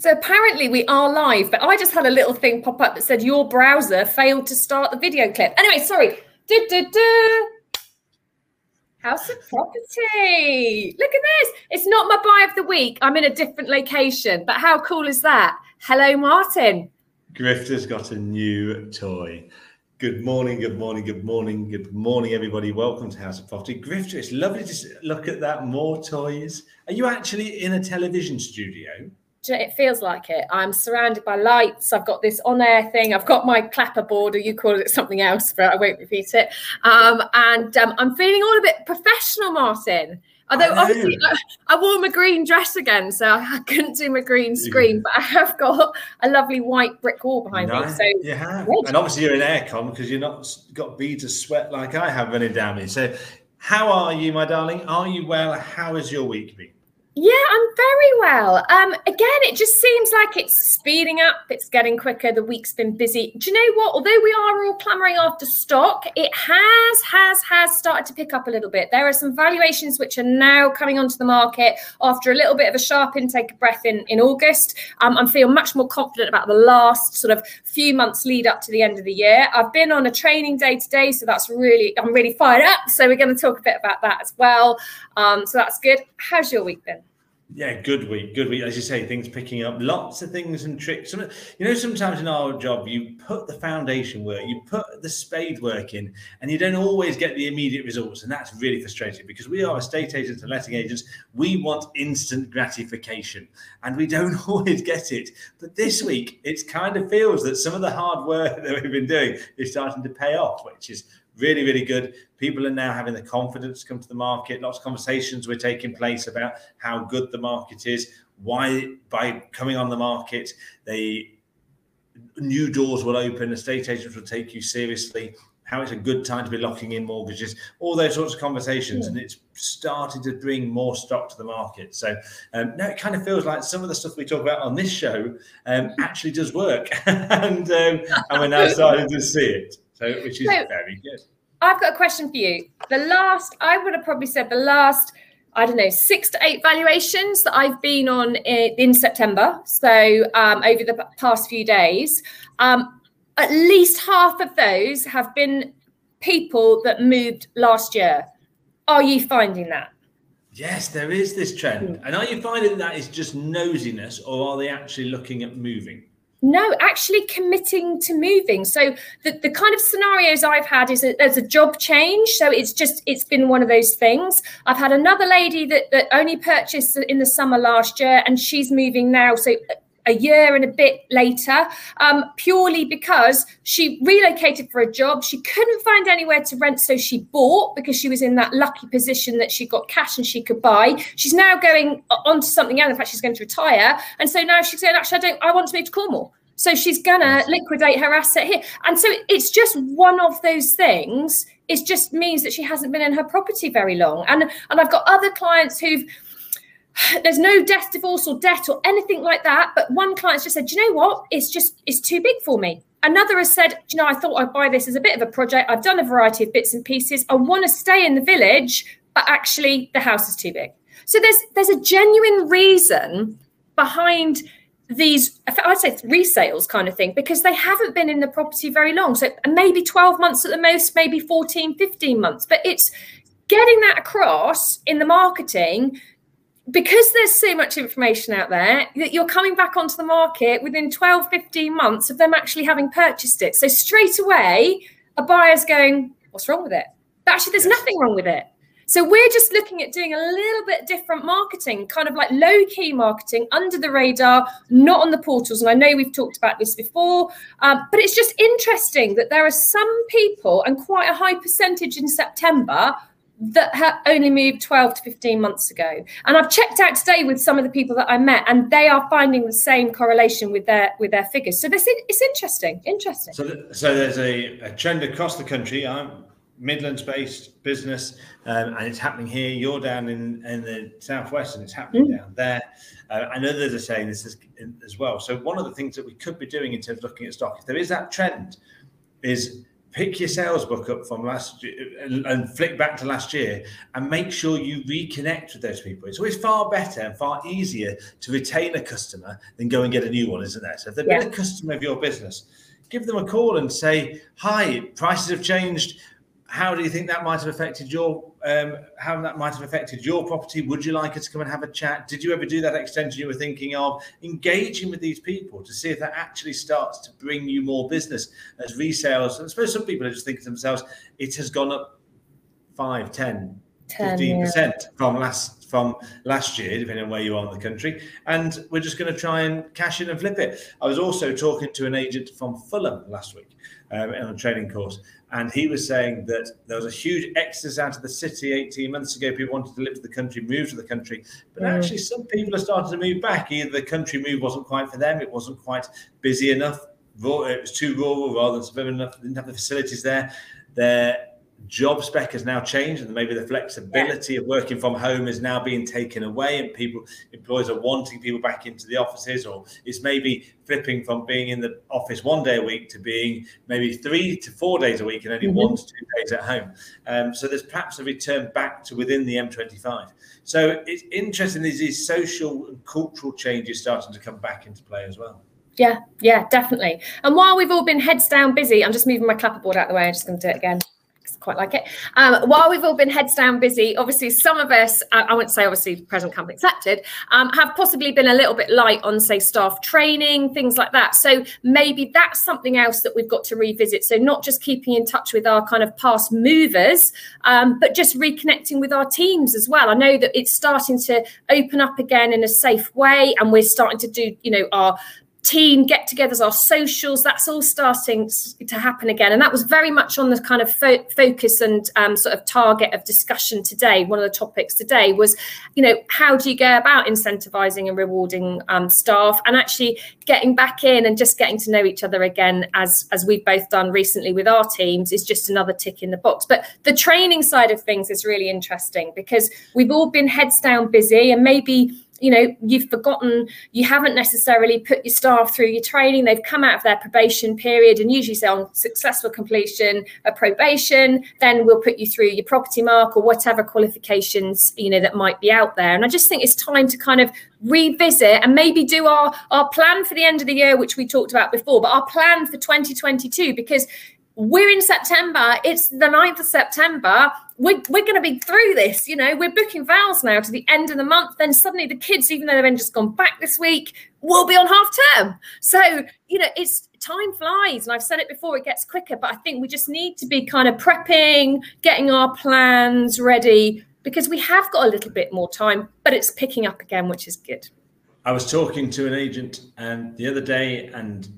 So apparently we are live, but I just had a little thing pop up that said your browser failed to start the video clip. Anyway, sorry. Du, du, du. House of Property. Look at this. It's not my buy of the week. I'm in a different location, but how cool is that? Hello, Martin. Grifter's got a new toy. Good morning, good morning, good morning, good morning, everybody. Welcome to House of Property. Grifter, it's lovely to look at that. More toys. Are you actually in a television studio? It feels like it. I'm surrounded by lights. I've got this on-air thing. I've got my clapper board, or you call it something else, but I won't repeat it. Um, and um, I'm feeling all a bit professional, Martin. Although obviously I, I, wore my green dress again, so I couldn't do my green screen, yeah. but I have got a lovely white brick wall behind nice. me. So yeah, and obviously you're in aircon because you're not got beads of sweat like I have running down me. So how are you, my darling? Are you well? How has your week been? Yeah, I'm very well. Um, again, it just seems like it's speeding up. It's getting quicker. The week's been busy. Do you know what? Although we are all clamoring after stock, it has, has, has started to pick up a little bit. There are some valuations which are now coming onto the market after a little bit of a sharp intake of breath in, in August. Um, I'm feeling much more confident about the last sort of few months lead up to the end of the year. I've been on a training day today, so that's really, I'm really fired up. So we're going to talk a bit about that as well. Um, so that's good. How's your week been? Yeah, good week, good week. As you say, things picking up, lots of things and tricks. You know, sometimes in our job, you put the foundation work, you put the spade work in, and you don't always get the immediate results. And that's really frustrating because we are estate agents and letting agents. We want instant gratification, and we don't always get it. But this week, it kind of feels that some of the hard work that we've been doing is starting to pay off, which is really, really good. People are now having the confidence to come to the market. Lots of conversations were taking place about how good the market is, why by coming on the market, they new doors will open, estate agents will take you seriously, how it's a good time to be locking in mortgages, all those sorts of conversations. Yeah. And it's started to bring more stock to the market. So um, now it kind of feels like some of the stuff we talk about on this show um, actually does work. and, um, and we're now starting to see it. So, which is so, very good. I've got a question for you. The last, I would have probably said the last, I don't know, six to eight valuations that I've been on in, in September. So um, over the past few days, um, at least half of those have been people that moved last year. Are you finding that? Yes, there is this trend. And are you finding that is just nosiness or are they actually looking at moving? No, actually committing to moving. So the, the kind of scenarios I've had is there's a job change. So it's just it's been one of those things. I've had another lady that, that only purchased in the summer last year and she's moving now. So a year and a bit later, um, purely because she relocated for a job. She couldn't find anywhere to rent, so she bought because she was in that lucky position that she got cash and she could buy. She's now going on to something else. In fact, she's going to retire, and so now she's saying, "Actually, I don't. I want to move to Cornwall." So she's gonna liquidate her asset here, and so it's just one of those things. It just means that she hasn't been in her property very long, and and I've got other clients who've there's no death, divorce, or debt or anything like that. But one client's just said, you know what? It's just it's too big for me. Another has said, you know, I thought I'd buy this as a bit of a project. I've done a variety of bits and pieces. I want to stay in the village, but actually the house is too big. So there's there's a genuine reason behind these i'd say resales kind of thing because they haven't been in the property very long so maybe 12 months at the most maybe 14 15 months but it's getting that across in the marketing because there's so much information out there that you're coming back onto the market within 12 15 months of them actually having purchased it. So straight away a buyer's going what's wrong with it? But actually there's nothing wrong with it. So we're just looking at doing a little bit different marketing kind of like low key marketing under the radar not on the portals and i know we've talked about this before um, but it's just interesting that there are some people and quite a high percentage in september that have only moved 12 to 15 months ago. And i've checked out today with some of the people that i met and they are finding the same correlation with their with their figures. So this it's interesting interesting. So, so there's a, a trend across the country. I'm midlands based business um, and it's happening here. You're down in in the southwest and it's happening mm. down there. Uh, and others are saying this is, as well. So one of the things that we could be doing in terms of looking at stock if there is that trend is pick your sales book up from last year and flick back to last year and make sure you reconnect with those people. It's always far better and far easier to retain a customer than go and get a new one, isn't there? So if they've yeah. been a customer of your business, give them a call and say, "Hi, prices have changed how do you think that might have affected your um, how that might have affected your property? Would you like us to come and have a chat? Did you ever do that extension you were thinking of engaging with these people to see if that actually starts to bring you more business? As resales i suppose some people are just thinking to themselves it has gone up 5 10 15% from last from last year depending on where you are in the country and we're just going to try and cash in and flip it i was also talking to an agent from fulham last week um, on a training course and he was saying that there was a huge exodus out of the city 18 months ago. People wanted to live to the country, move to the country. But mm. actually, some people are starting to move back. Either the country move wasn't quite for them, it wasn't quite busy enough, it was too rural rather than suburban enough, didn't have the facilities there. They're job spec has now changed and maybe the flexibility yeah. of working from home is now being taken away and people employers are wanting people back into the offices or it's maybe flipping from being in the office one day a week to being maybe three to four days a week and only mm-hmm. one to two days at home um, so there's perhaps a return back to within the m25 so it's interesting these, these social and cultural changes starting to come back into play as well yeah, yeah, definitely. And while we've all been heads down busy, I'm just moving my clapperboard out of the way. I'm just going to do it again quite like it. Um, while we've all been heads down busy, obviously some of us, I, I wouldn't say obviously present company accepted, um, have possibly been a little bit light on say staff training, things like that. So maybe that's something else that we've got to revisit. So not just keeping in touch with our kind of past movers, um, but just reconnecting with our teams as well. I know that it's starting to open up again in a safe way, and we're starting to do, you know, our team get togethers, our socials, that's all starting to happen again. And that was very much on the kind of fo- focus and um, sort of target of discussion today. One of the topics today was, you know, how do you go about incentivizing and rewarding um, staff and actually getting back in and just getting to know each other again, as, as we've both done recently with our teams, is just another tick in the box. But the training side of things is really interesting because we've all been heads down busy and maybe you know you've forgotten you haven't necessarily put your staff through your training. They've come out of their probation period and usually say on successful completion of probation then we'll put you through your property mark or whatever qualifications you know that might be out there. And i just think it's time to kind of revisit and maybe do our our plan for the end of the year which we talked about before but our plan for 2022 because we're in September. It's the 9th of September. We're, we're going to be through this. You know, we're booking vows now to the end of the month. Then suddenly the kids, even though they've just gone back this week, will be on half term. So, you know, it's time flies. And I've said it before, it gets quicker. But I think we just need to be kind of prepping, getting our plans ready because we have got a little bit more time, but it's picking up again, which is good. I was talking to an agent and the other day, and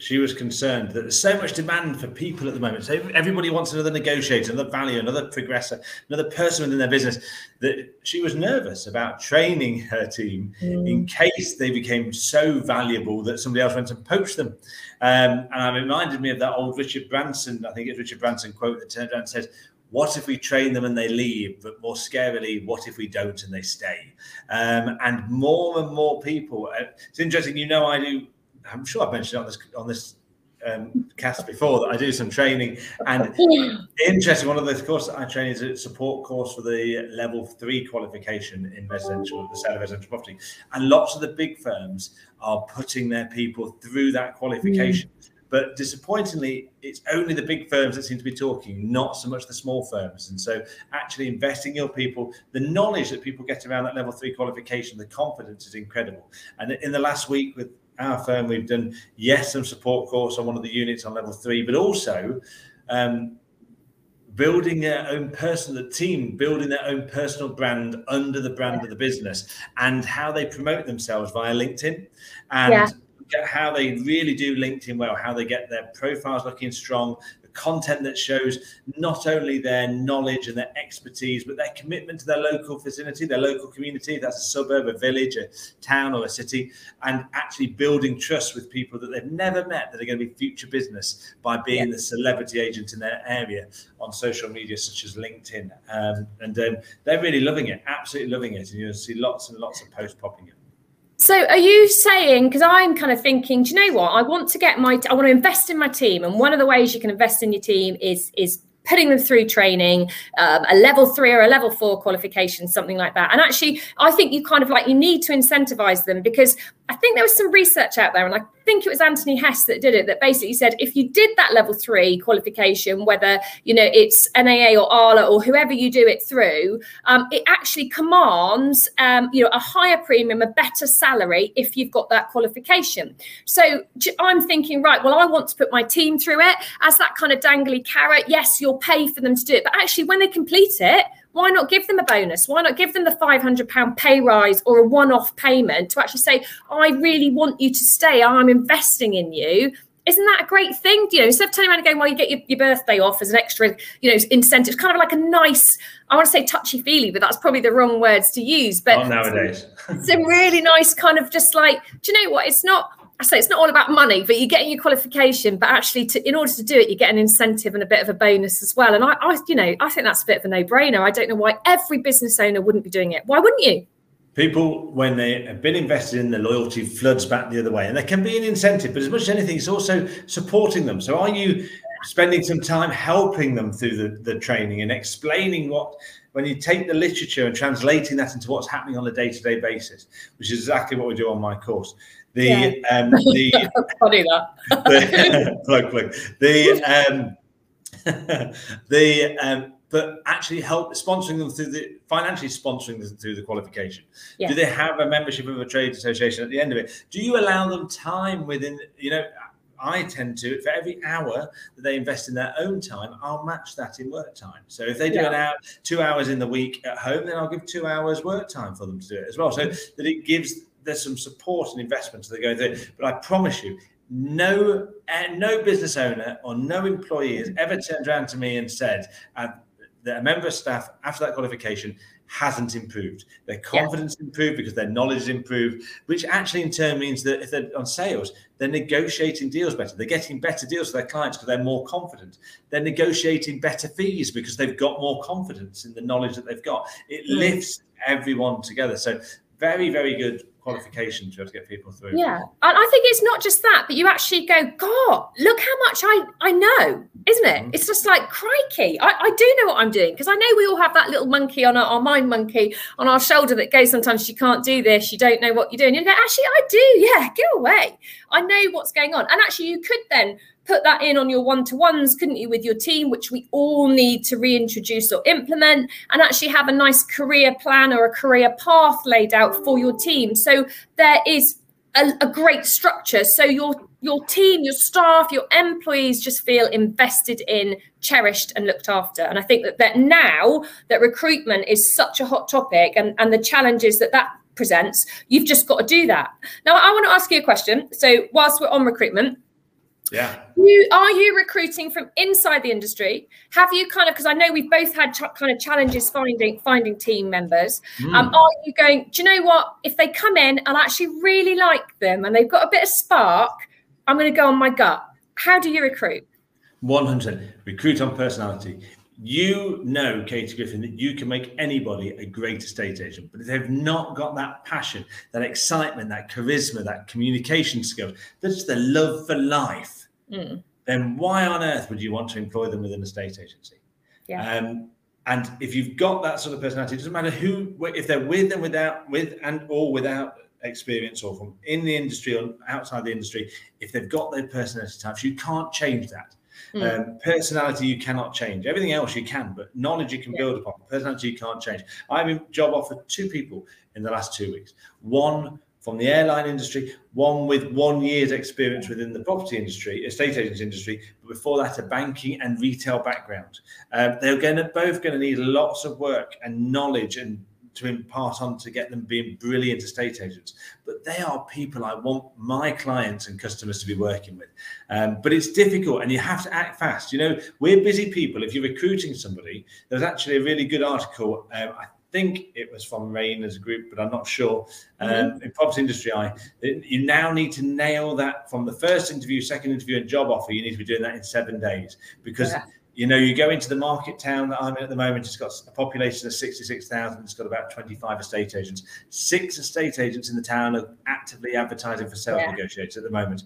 she was concerned that there's so much demand for people at the moment. So everybody wants another negotiator, another value, another progressor, another person within their business. That she was nervous about training her team mm. in case they became so valuable that somebody else went and poached them. Um, and it reminded me of that old Richard Branson, I think it's Richard Branson quote that turned around and says, what if we train them and they leave? But more scarily, what if we don't and they stay? Um, and more and more people. Uh, it's interesting, you know, I do I'm sure I've mentioned on this on this um, cast before that I do some training and interesting. One of the courses I train is a support course for the level three qualification in residential, the sale of residential property, and lots of the big firms are putting their people through that qualification. Mm. But disappointingly, it's only the big firms that seem to be talking, not so much the small firms. And so, actually, investing your people, the knowledge that people get around that level three qualification, the confidence is incredible. And in the last week, with our firm, we've done, yes, some support course on one of the units on level three, but also um, building their own personal team, building their own personal brand under the brand of the business, and how they promote themselves via LinkedIn. And yeah how they really do LinkedIn well, how they get their profiles looking strong, content that shows not only their knowledge and their expertise, but their commitment to their local vicinity, their local community. That's a suburb, a village, a town, or a city, and actually building trust with people that they've never met that are going to be future business by being yeah. the celebrity agent in their area on social media, such as LinkedIn. Um, and um, they're really loving it, absolutely loving it. And you'll see lots and lots of posts popping up. So are you saying because I'm kind of thinking, do you know what? I want to get my I want to invest in my team, and one of the ways you can invest in your team is is putting them through training, um, a level three or a level four qualification, something like that. And actually, I think you kind of like you need to incentivize them because I think there was some research out there, and I think it was Anthony Hess that did it, that basically said if you did that level three qualification, whether you know it's NAA or ARLA or whoever you do it through, um, it actually commands um, you know a higher premium, a better salary if you've got that qualification. So I'm thinking, right, well, I want to put my team through it as that kind of dangly carrot. Yes, you'll pay for them to do it, but actually, when they complete it, why not give them a bonus? Why not give them the £500 pay rise or a one off payment to actually say, I really want you to stay, I'm investing in you? Isn't that a great thing? You know, instead of turning around and going, well, you get your, your birthday off as an extra, you know, incentive, it's kind of like a nice, I want to say touchy feely, but that's probably the wrong words to use. But Not nowadays. some really nice kind of just like, do you know what? It's not, I say it's not all about money, but you're getting your qualification. But actually, to, in order to do it, you get an incentive and a bit of a bonus as well. And I, I, you know, I think that's a bit of a no-brainer. I don't know why every business owner wouldn't be doing it. Why wouldn't you? People, when they have been invested in, the loyalty floods back the other way, and there can be an incentive. But as much as anything, it's also supporting them. So, are you spending some time helping them through the, the training and explaining what when you take the literature and translating that into what's happening on a day-to-day basis, which is exactly what we do on my course. The yeah. um, the funny that the, plug plug the um, the um, but actually help sponsoring them through the financially sponsoring them through the qualification. Yeah. Do they have a membership of a trade association at the end of it? Do you allow them time within you know? I tend to, for every hour that they invest in their own time, I'll match that in work time. So if they do yeah. an hour, two hours in the week at home, then I'll give two hours work time for them to do it as well. So that it gives there's some support and investment that going through. But I promise you, no, uh, no business owner or no employee has ever turned around to me and said uh, that a member of staff after that qualification hasn't improved. Their confidence yeah. improved because their knowledge improved, which actually in turn means that if they're on sales, they're negotiating deals better. They're getting better deals for their clients because they're more confident. They're negotiating better fees because they've got more confidence in the knowledge that they've got. It mm. lifts everyone together. So very, very good qualification to be able to get people through. Yeah, and I think it's not just that, but you actually go, God, look how much I I know, isn't it? Mm-hmm. It's just like crikey, I, I do know what I'm doing because I know we all have that little monkey on our, our, mind monkey on our shoulder that goes sometimes you can't do this, you don't know what you're doing. You go, actually, I do. Yeah, go away. I know what's going on, and actually, you could then put that in on your one to ones, couldn't you, with your team, which we all need to reintroduce or implement, and actually have a nice career plan or a career path laid out for your team. So there is a, a great structure. So your your team, your staff, your employees just feel invested in, cherished, and looked after. And I think that, that now that recruitment is such a hot topic and, and the challenges that that presents, you've just got to do that. Now, I want to ask you a question. So, whilst we're on recruitment, yeah. You are you recruiting from inside the industry? Have you kind of because I know we've both had ch- kind of challenges finding finding team members. Mm. Um, are you going? Do you know what? If they come in and I actually really like them and they've got a bit of spark, I'm going to go on my gut. How do you recruit? One hundred. Recruit on personality. You know, Katie Griffin, that you can make anybody a great estate agent, but if they've not got that passion, that excitement, that charisma, that communication skills, that's the love for life mm. then why on earth would you want to employ them within a state agency? Yeah. Um, and if you've got that sort of personality, it doesn't matter who, if they're with and without, with and or without experience or from in the industry or outside the industry, if they've got their personality types, you can't change that. Mm. Um, personality you cannot change. Everything else you can, but knowledge you can yeah. build upon. Personality you can't change. I've been job offered two people in the last two weeks. One from the airline industry, one with one year's experience within the property industry, estate agents industry, but before that, a banking and retail background. Um, they're going to both going to need lots of work and knowledge and to impart on to get them being brilliant estate agents. But they are people I want my clients and customers to be working with. Um, but it's difficult and you have to act fast. You know, we're busy people. If you're recruiting somebody, there's actually a really good article. Um, I think it was from Rain as a group, but I'm not sure. Mm-hmm. Um, in property industry, I you now need to nail that from the first interview, second interview, and job offer. You need to be doing that in seven days because yeah. You know, you go into the market town that I'm in at the moment, it's got a population of 66,000, it's got about 25 estate agents. Six estate agents in the town are actively advertising for sales yeah. negotiators at the moment.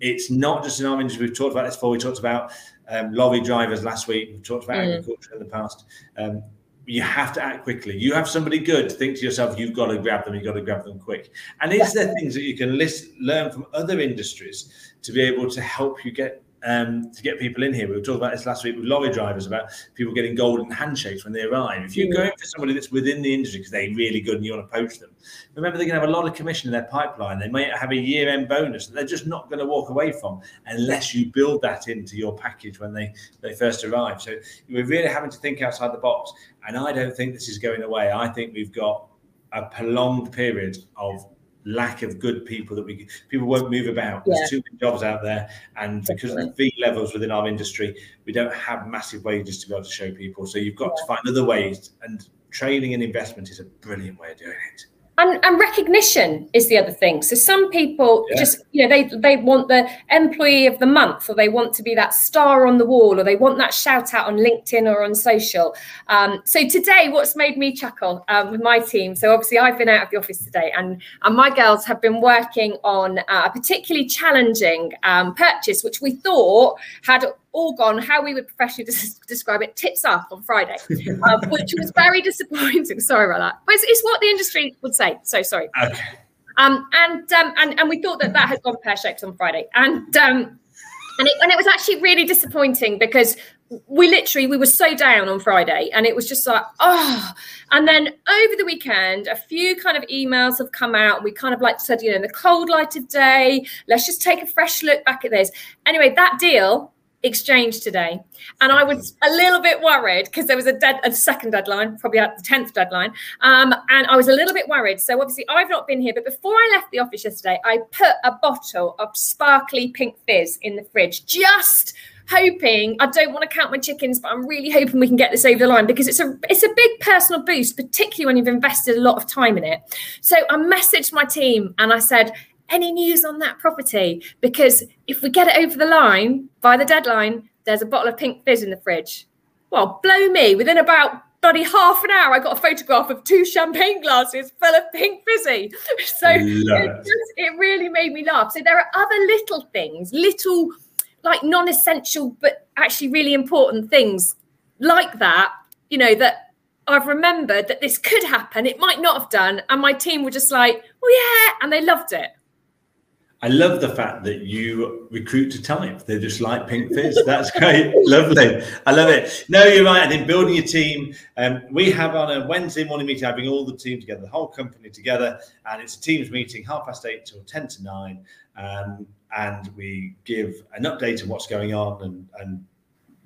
It's not just in our industry, we've talked about this before, we talked about um, lorry drivers last week, we've talked about mm. agriculture in the past. Um, you have to act quickly. You have somebody good, think to yourself, you've got to grab them, you've got to grab them quick. And is there things that you can list, learn from other industries to be able to help you get um, to get people in here. We were talking about this last week with lorry drivers about people getting golden handshakes when they arrive. If you're going for somebody that's within the industry because they're really good and you want to poach them, remember they're going to have a lot of commission in their pipeline. They might have a year end bonus that they're just not going to walk away from unless you build that into your package when they, they first arrive. So we're really having to think outside the box. And I don't think this is going away. I think we've got a prolonged period of lack of good people that we people won't move about. Yeah. There's too many jobs out there, and because of the fee levels within our industry, we don't have massive wages to be able to show people. So you've got yeah. to find other ways, and training and investment is a brilliant way of doing it and, and, recognition is the other thing. So some people yeah. just, you know, they they want the employee of the month, or they want to be that star on the wall, or they want that shout out on LinkedIn or on social. Um, so today, what's made me chuckle um, with my team? So obviously, I've been out of the office today, and and my girls have been working on uh, a particularly challenging um, purchase, which we thought had all gone, how we would professionally des- describe it, tips up on Friday, um, which was very disappointing. Sorry about that. But it's, it's, what the industry would say. So sorry. Okay. Um, and, um, and and we thought that that had gone pear shaped on Friday, and um, and it, and it was actually really disappointing because we literally we were so down on Friday, and it was just like oh. And then over the weekend, a few kind of emails have come out. We kind of like said, you know, in the cold light of day, let's just take a fresh look back at this. Anyway, that deal exchange today. And I was a little bit worried because there was a, dead, a second deadline, probably at the 10th deadline. Um, and I was a little bit worried. So obviously I've not been here, but before I left the office yesterday, I put a bottle of sparkly pink fizz in the fridge, just hoping I don't want to count my chickens, but I'm really hoping we can get this over the line because it's a it's a big personal boost, particularly when you've invested a lot of time in it. So I messaged my team and I said, any news on that property? Because if we get it over the line by the deadline, there's a bottle of pink fizz in the fridge. Well, blow me. Within about bloody half an hour, I got a photograph of two champagne glasses full of pink fizzy. So it, just, it really made me laugh. So there are other little things, little like non-essential but actually really important things like that, you know, that I've remembered that this could happen. It might not have done. And my team were just like, oh, yeah. And they loved it. I love the fact that you recruit to type. They're just like pink fizz. That's great. Lovely. I love it. No, you're right. I think building your team. Um, we have on a Wednesday morning meeting, I bring all the team together, the whole company together, and it's a teams meeting, half past eight till 10 to nine. Um, and we give an update of what's going on and, and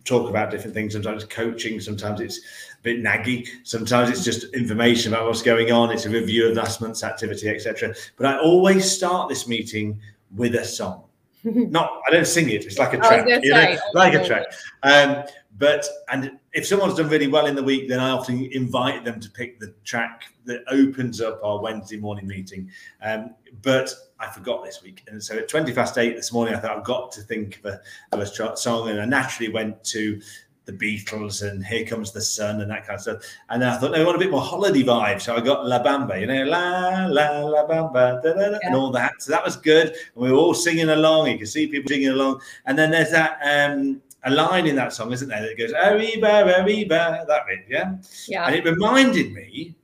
talk about different things. Sometimes it's coaching, sometimes it's a bit naggy, sometimes it's just information about what's going on. It's a review of last month's activity, etc. But I always start this meeting with a song. Not, I don't sing it. It's like a track, you know, like a track. Um, but and if someone's done really well in the week, then I often invite them to pick the track that opens up our Wednesday morning meeting. Um, but I forgot this week, and so at twenty past eight this morning, I thought I've got to think of a, of a song, and I naturally went to the Beatles and Here Comes the Sun and that kind of stuff. And I thought, no, I want a bit more holiday vibe. So I got La Bamba, you know, La La La Bamba, da, da, da, yeah. and all that. So that was good. And we were all singing along. You can see people singing along. And then there's that um, a line in that song, isn't there, that goes Arriba, Arriba, that bit, yeah? Yeah. And it reminded me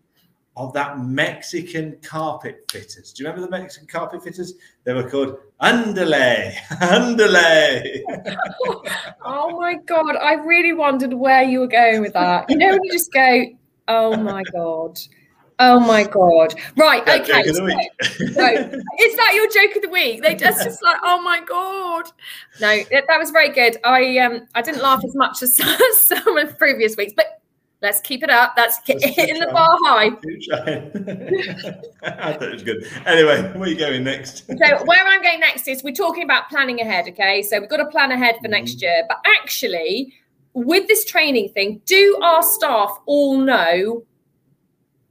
of that Mexican carpet fitters. Do you remember the Mexican carpet fitters? They were called Underlay. Underlay. oh my God. I really wondered where you were going with that. You know, when you just go, oh my God. Oh my god! Right, that okay. So, so, is that your joke of the week? They just just like, oh my god! No, that, that was very good. I um I didn't laugh as much as some of previous weeks, but let's keep it up. That's hitting the bar high. I thought it was good. Anyway, where are you going next? so where I'm going next is we're talking about planning ahead. Okay, so we've got to plan ahead for mm-hmm. next year, but actually. With this training thing, do our staff all know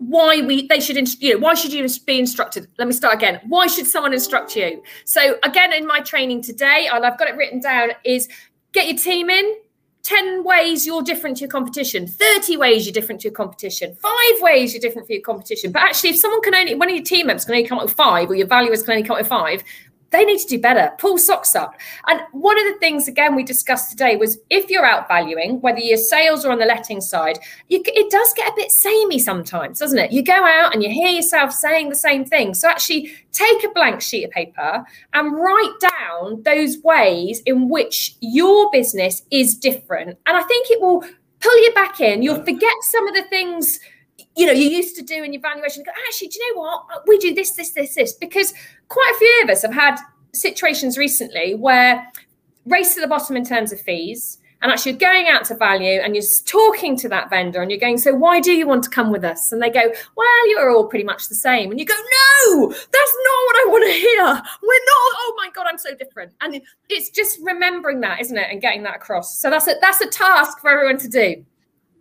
why we they should you know why should you be instructed let me start again why should someone instruct you so again in my training today and i've got it written down is get your team in 10 ways you're different to your competition, 30 ways you're different to your competition, five ways you're different for your competition. But actually, if someone can only, one of your team members can only come up with five, or your valuers can only come up with five, they need to do better. Pull socks up. And one of the things, again, we discussed today was if you're out valuing, whether you're sales or on the letting side, you, it does get a bit samey sometimes, doesn't it? You go out and you hear yourself saying the same thing. So actually, take a blank sheet of paper and write down those ways in which your business is different. And I think it will pull you back in. You'll forget some of the things you know you used to do in your valuation go actually do you know what? Uh, we do this this this this. Because quite a few of us have had situations recently where race to the bottom in terms of fees and actually going out to value and you're talking to that vendor and you're going so why do you want to come with us? And they go well you're all pretty much the same. And you go no! That's not what i want to hear! We're not oh my god i'm so different. And it's just remembering that isn't it and getting that across. So that's a that's a task for everyone to do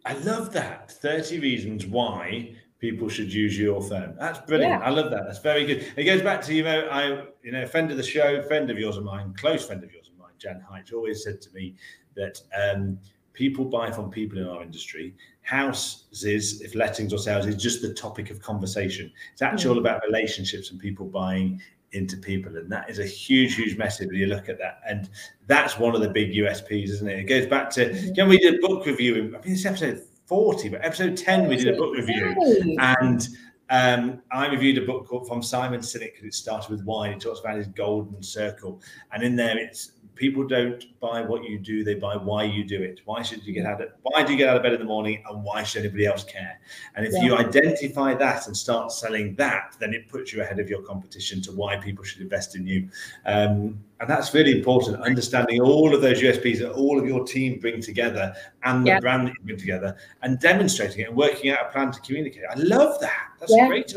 I love that. 30 reasons why people should use your firm. That's brilliant. Yeah. I love that. That's very good. It goes back to, you know, I, you know, friend of the show, friend of yours of mine, close friend of yours of mine, Jan Height, always said to me that um, people buy from people in our industry. Houses, if lettings or sales, is just the topic of conversation. It's actually mm. all about relationships and people buying into people. And that is a huge, huge message when you look at that. And that's one of the big USPs, isn't it? It goes back to, mm-hmm. you know, we did a book review, I think it's episode 40, but episode 10, we did a book review. And um, I reviewed a book called from Simon Sinek because it started with why. He talks about his golden circle. And in there, it's people don't buy what you do they buy why you do it why should you get out of why do you get out of bed in the morning and why should anybody else care and if yeah. you identify that and start selling that then it puts you ahead of your competition to why people should invest in you um, and that's really important understanding all of those usps that all of your team bring together and the yeah. brand that you bring together and demonstrating it and working out a plan to communicate i love that that's yeah. great.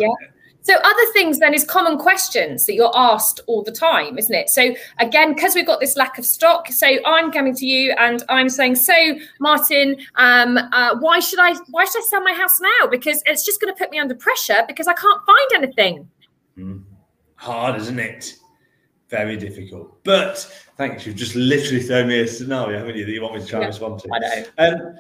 So other things then is common questions that you're asked all the time, isn't it? So again, because we've got this lack of stock, so I'm coming to you and I'm saying, so Martin, um, uh, why should I why should I sell my house now? Because it's just going to put me under pressure because I can't find anything. Mm. Hard, isn't it? Very difficult. But thanks, you've just literally thrown me a scenario, haven't you, that you want me to try yeah, and respond to? I know. Um,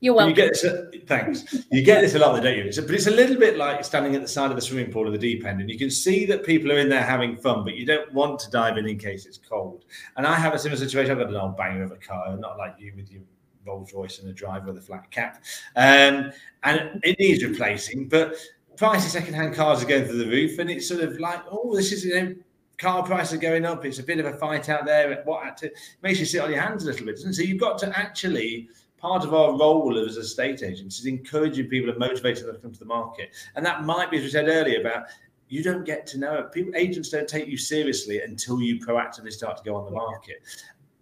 you're welcome. You get this, thanks. You get this a lot, don't you? but it's a little bit like standing at the side of the swimming pool or the deep end, and you can see that people are in there having fun, but you don't want to dive in in case it's cold. And I have a similar situation. I've got an old banger of a car, not like you with your Rolls Royce and a driver with a flat cap, um, and it needs replacing. But prices second-hand cars are going through the roof, and it's sort of like, oh, this is you know car prices are going up. It's a bit of a fight out there. What to, makes you sit on your hands a little bit, doesn't it? So you've got to actually part of our role as estate agents is encouraging people and motivating them to come to the market. And that might be, as we said earlier, about you don't get to know people. Agents don't take you seriously until you proactively start to go on the market.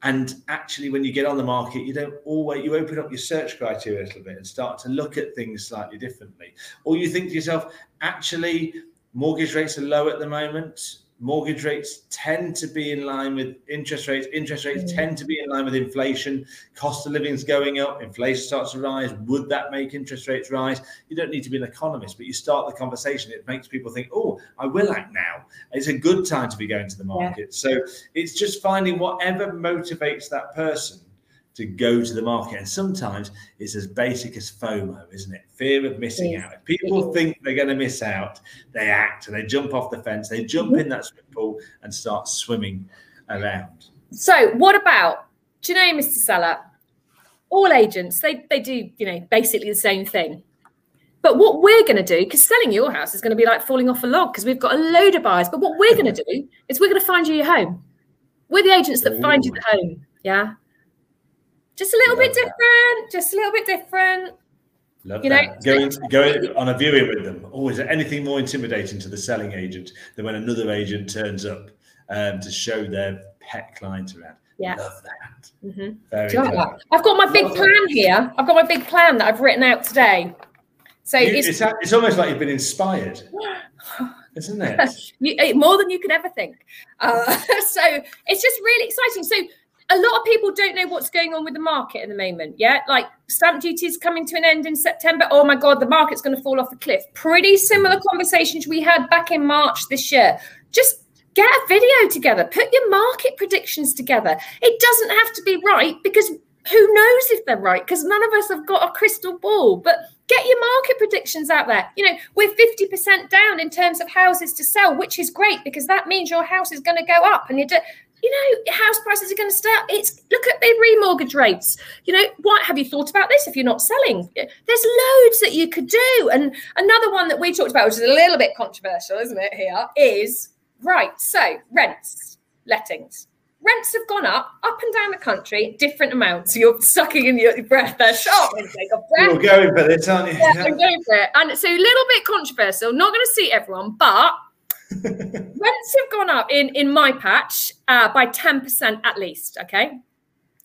And actually, when you get on the market, you don't always you open up your search criteria a little bit and start to look at things slightly differently. Or you think to yourself, actually, mortgage rates are low at the moment mortgage rates tend to be in line with interest rates. Interest rates mm. tend to be in line with inflation. Cost of living is going up. Inflation starts to rise. Would that make interest rates rise? You don't need to be an economist, but you start the conversation. It makes people think, oh, I will act now. It's a good time to be going to the market. Yeah. So it's just finding whatever motivates that person to go to the market. And sometimes it's as basic as FOMO, isn't it? Fear of missing yes. out. If people think they're going to miss out, they act and they jump off the fence, they jump mm-hmm. in that swimming pool and start swimming around. So, what about, do you know, Mr. Seller? All agents, they, they do, you know, basically the same thing. But what we're going to do, because selling your house is going to be like falling off a log because we've got a load of buyers. But what we're going to do is we're going to find you your home. We're the agents that Ooh. find you the home. Yeah. Just a little Love bit different. Just a little bit different. Love you that. Know, going, going on a viewing with them. Oh, is there anything more intimidating to the selling agent than when another agent turns up um, to show their pet client around? Yeah. Love that. Mm-hmm. Very good. Like I've got my big plan here. I've got my big plan that I've written out today. So you, it's, it's, it's, almost like you've been inspired, isn't it? more than you could ever think. Uh, so it's just really exciting. So a lot of people don't know what's going on with the market at the moment. Yeah, like stamp duty is coming to an end in September. Oh my God, the market's going to fall off a cliff. Pretty similar mm-hmm. conversations we had back in March this year. Just get a video together, put your market predictions together. It doesn't have to be right because who knows if they're right? Because none of us have got a crystal ball. But get your market predictions out there. You know, we're 50% down in terms of houses to sell, which is great because that means your house is going to go up and you do, you know, house prices are going to start. It's look at the remortgage rates. You know, what have you thought about this if you're not selling? There's loads that you could do. And another one that we talked about, which is a little bit controversial, isn't it? Here is right. So rents, lettings rents have gone up, up and down the country, different amounts. You're sucking in your breath there, sharp intake of breath. You're going for this, aren't you? Yeah, I'm going for it. And so a little bit controversial, not going to see everyone, but rents have gone up in, in my patch uh, by 10% at least, okay?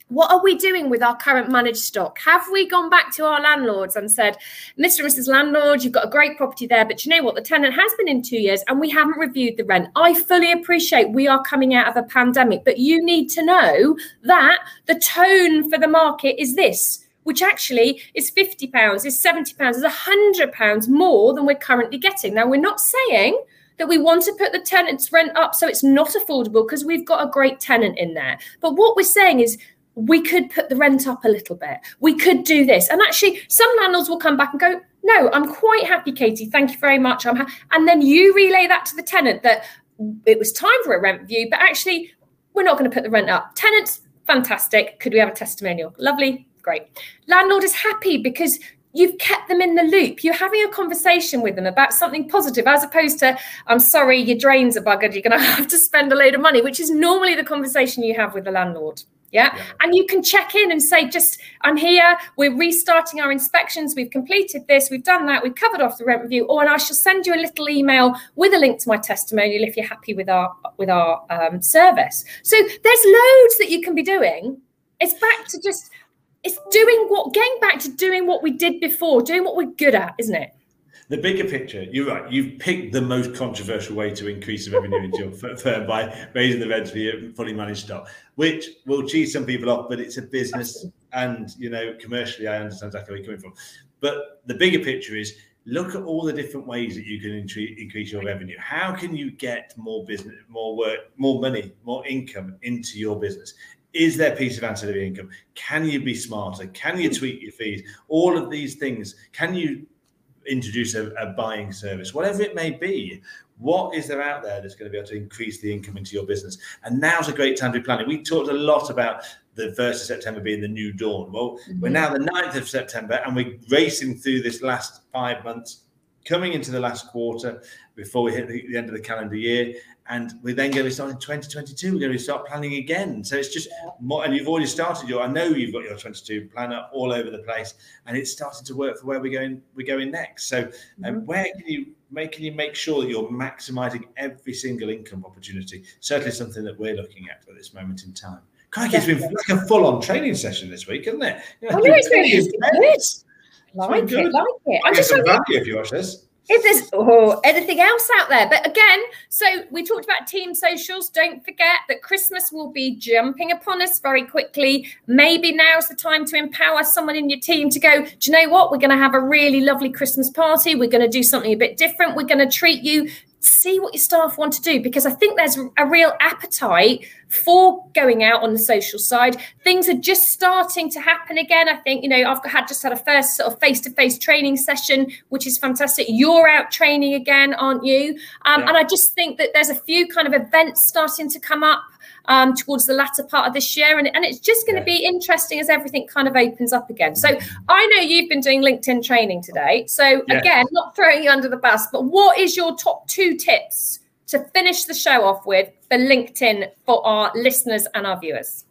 what are we doing with our current managed stock? Have we gone back to our landlords and said, Mr. and Mrs. Landlord, you've got a great property there, but you know what? The tenant has been in two years and we haven't reviewed the rent. I fully appreciate we are coming out of a pandemic, but you need to know that the tone for the market is this. Which actually is £50, is £70, is £100 more than we're currently getting. Now, we're not saying that we want to put the tenant's rent up so it's not affordable because we've got a great tenant in there. But what we're saying is we could put the rent up a little bit. We could do this. And actually, some landlords will come back and go, no, I'm quite happy, Katie. Thank you very much. I'm ha-. and then you relay that to the tenant that it was time for a rent review, but actually, we're not going to put the rent up. Tenants, fantastic. Could we have a testimonial? Lovely, great. Landlord is happy because you've kept them in the loop. You're having a conversation with them about something positive, as opposed to, I'm sorry, your drains are buggered. You're going to have to spend a load of money, which is normally the conversation you have with the landlord. Yeah? yeah? And you can check in and say, just, I'm here. We're restarting our inspections. We've completed this. We've done that. We've covered off the rent review. Or, and I shall send you a little email with a link to my testimonial if you're happy with our, with our um, service. So there's loads that you can be doing. It's back to just, it's doing what, getting back to doing what we did before, doing what we're good at, isn't it? the bigger picture, you're right. You've picked the most controversial way to increase the revenue into your firm by raising the rents for your fully managed stock, which will cheese some people off, but it's a business. And, you know, commercially, I understand exactly where you're coming from. But the bigger picture is look at all the different ways that you can increase your revenue. How can you get more business, more work, more money, more income into your business? Is there a piece of ancillary income? Can you be smarter? Can you tweak your fees? All of these things. Can you introduce a, a, buying service, whatever it may be. What is there out there that's going to be able to increase the income into your business? And now's a great time to be planning. We talked a lot about the 1st of September being the new dawn. Well, mm-hmm. we're now the 9th of September and we're racing through this last five months, coming into the last quarter before we hit the, the end of the calendar year and we're then going to start in 2022. We're going to start planning again. So it's just more, and you've already started your. I know you've got your 22 planner all over the place, and it's starting to work for where we're going. We're going next. So, um, mm-hmm. where can you make can you make sure that you're maximising every single income opportunity? Certainly, something that we're looking at at this moment in time. Crikey, it's been like a full-on training session this week, isn't it? You know, oh, no, it's good. Like it, like it. I'm just value if you watch this if there's oh, anything else out there. But again, so we talked about team socials. Don't forget that Christmas will be jumping upon us very quickly. Maybe now's the time to empower someone in your team to go, do you know what? We're going to have a really lovely Christmas party. We're going to do something a bit different. We're going to treat you see what your staff want to do because I think there's a real appetite for going out on the social side. Things are just starting to happen again. I think, you know, I've had just had a first sort of face to face training session, which is fantastic. You're out training again, aren't you? Um, yeah. And I just think that there's a few kind of events starting to come up um, towards the latter part of this year. And, and it's just going to be interesting as everything kind of opens up again. So I know you've been doing LinkedIn training today. So yeah. again, not throwing you under the bus, but what is your top two tips to finish the show off with for LinkedIn for our listeners and our viewers?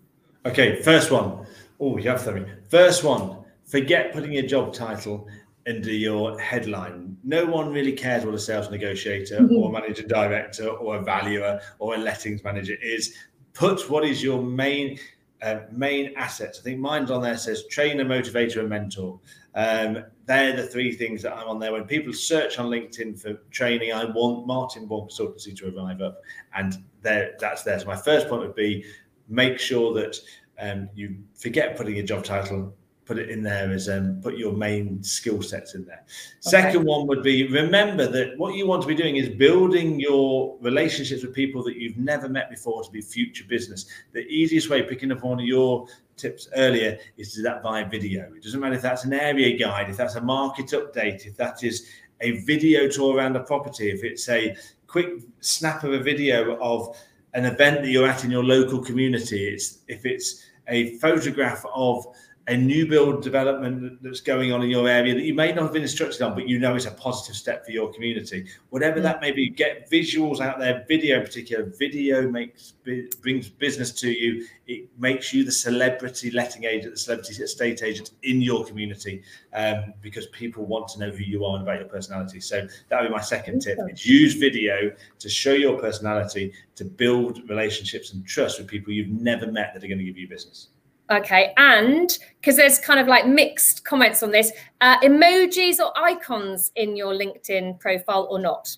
Okay, first one. Oh, you have something. First one, forget putting your job title under your headline. No one really cares what a sales negotiator mm-hmm. or manager director or a valuer or a lettings manager is put what is your main uh, main assets. I think mine's on there says trainer, motivator, and mentor. Um, they're the three things that I'm on there. When people search on LinkedIn for training, I want Martin Vaughan Consultancy to arrive up, and there that's there. So my first point would be make sure that um, you forget putting your job title, put it in there as um, put your main skill sets in there. Okay. Second one would be remember that what you want to be doing is building your relationships with people that you've never met before to be future business. The easiest way, picking up one of your tips earlier, is to do that via video. It doesn't matter if that's an area guide, if that's a market update, if that is a video tour around a property, if it's a quick snap of a video of an event that you're at in your local community, it's if it's a photograph of a new build development that's going on in your area that you may not have been instructed on, but you know is a positive step for your community. Whatever that may be, get visuals out there. Video, in particular, video makes brings business to you. It makes you the celebrity letting agent, the celebrity estate agent in your community, um, because people want to know who you are and about your personality. So that would be my second tip: is use video to show your personality, to build relationships and trust with people you've never met that are going to give you business. Okay, and because there's kind of like mixed comments on this, uh, emojis or icons in your LinkedIn profile or not?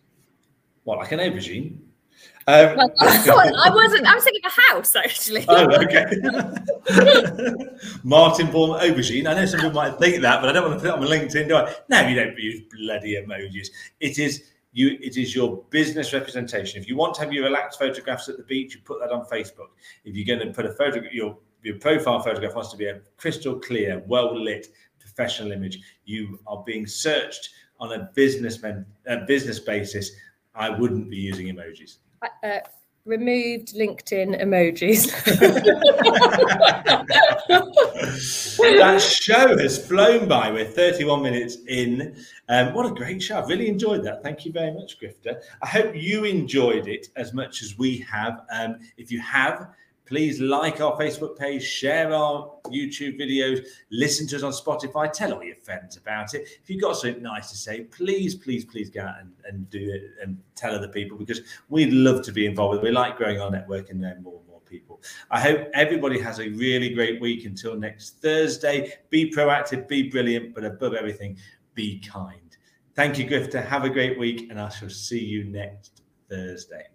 What, like an aubergine? Um, well, I wasn't. I was thinking of a house actually. Oh, okay. Martin Baum aubergine. I know some people might think that, but I don't want to put it on my LinkedIn, do I? No, you don't use bloody emojis. It is you. It is your business representation. If you want to have your relaxed photographs at the beach, you put that on Facebook. If you're going to put a photograph, your your profile photograph has to be a crystal clear, well lit, professional image. You are being searched on a businessman a business basis. I wouldn't be using emojis. Uh, removed LinkedIn emojis. that show has flown by. We're 31 minutes in. Um, what a great show. I've really enjoyed that. Thank you very much, Grifter. I hope you enjoyed it as much as we have. Um, if you have, Please like our Facebook page, share our YouTube videos, listen to us on Spotify, tell all your friends about it. If you've got something nice to say, please, please, please go out and, and do it and tell other people because we'd love to be involved. We like growing our network and knowing more and more people. I hope everybody has a really great week until next Thursday. Be proactive, be brilliant, but above everything, be kind. Thank you, Grifter. Have a great week, and I shall see you next Thursday.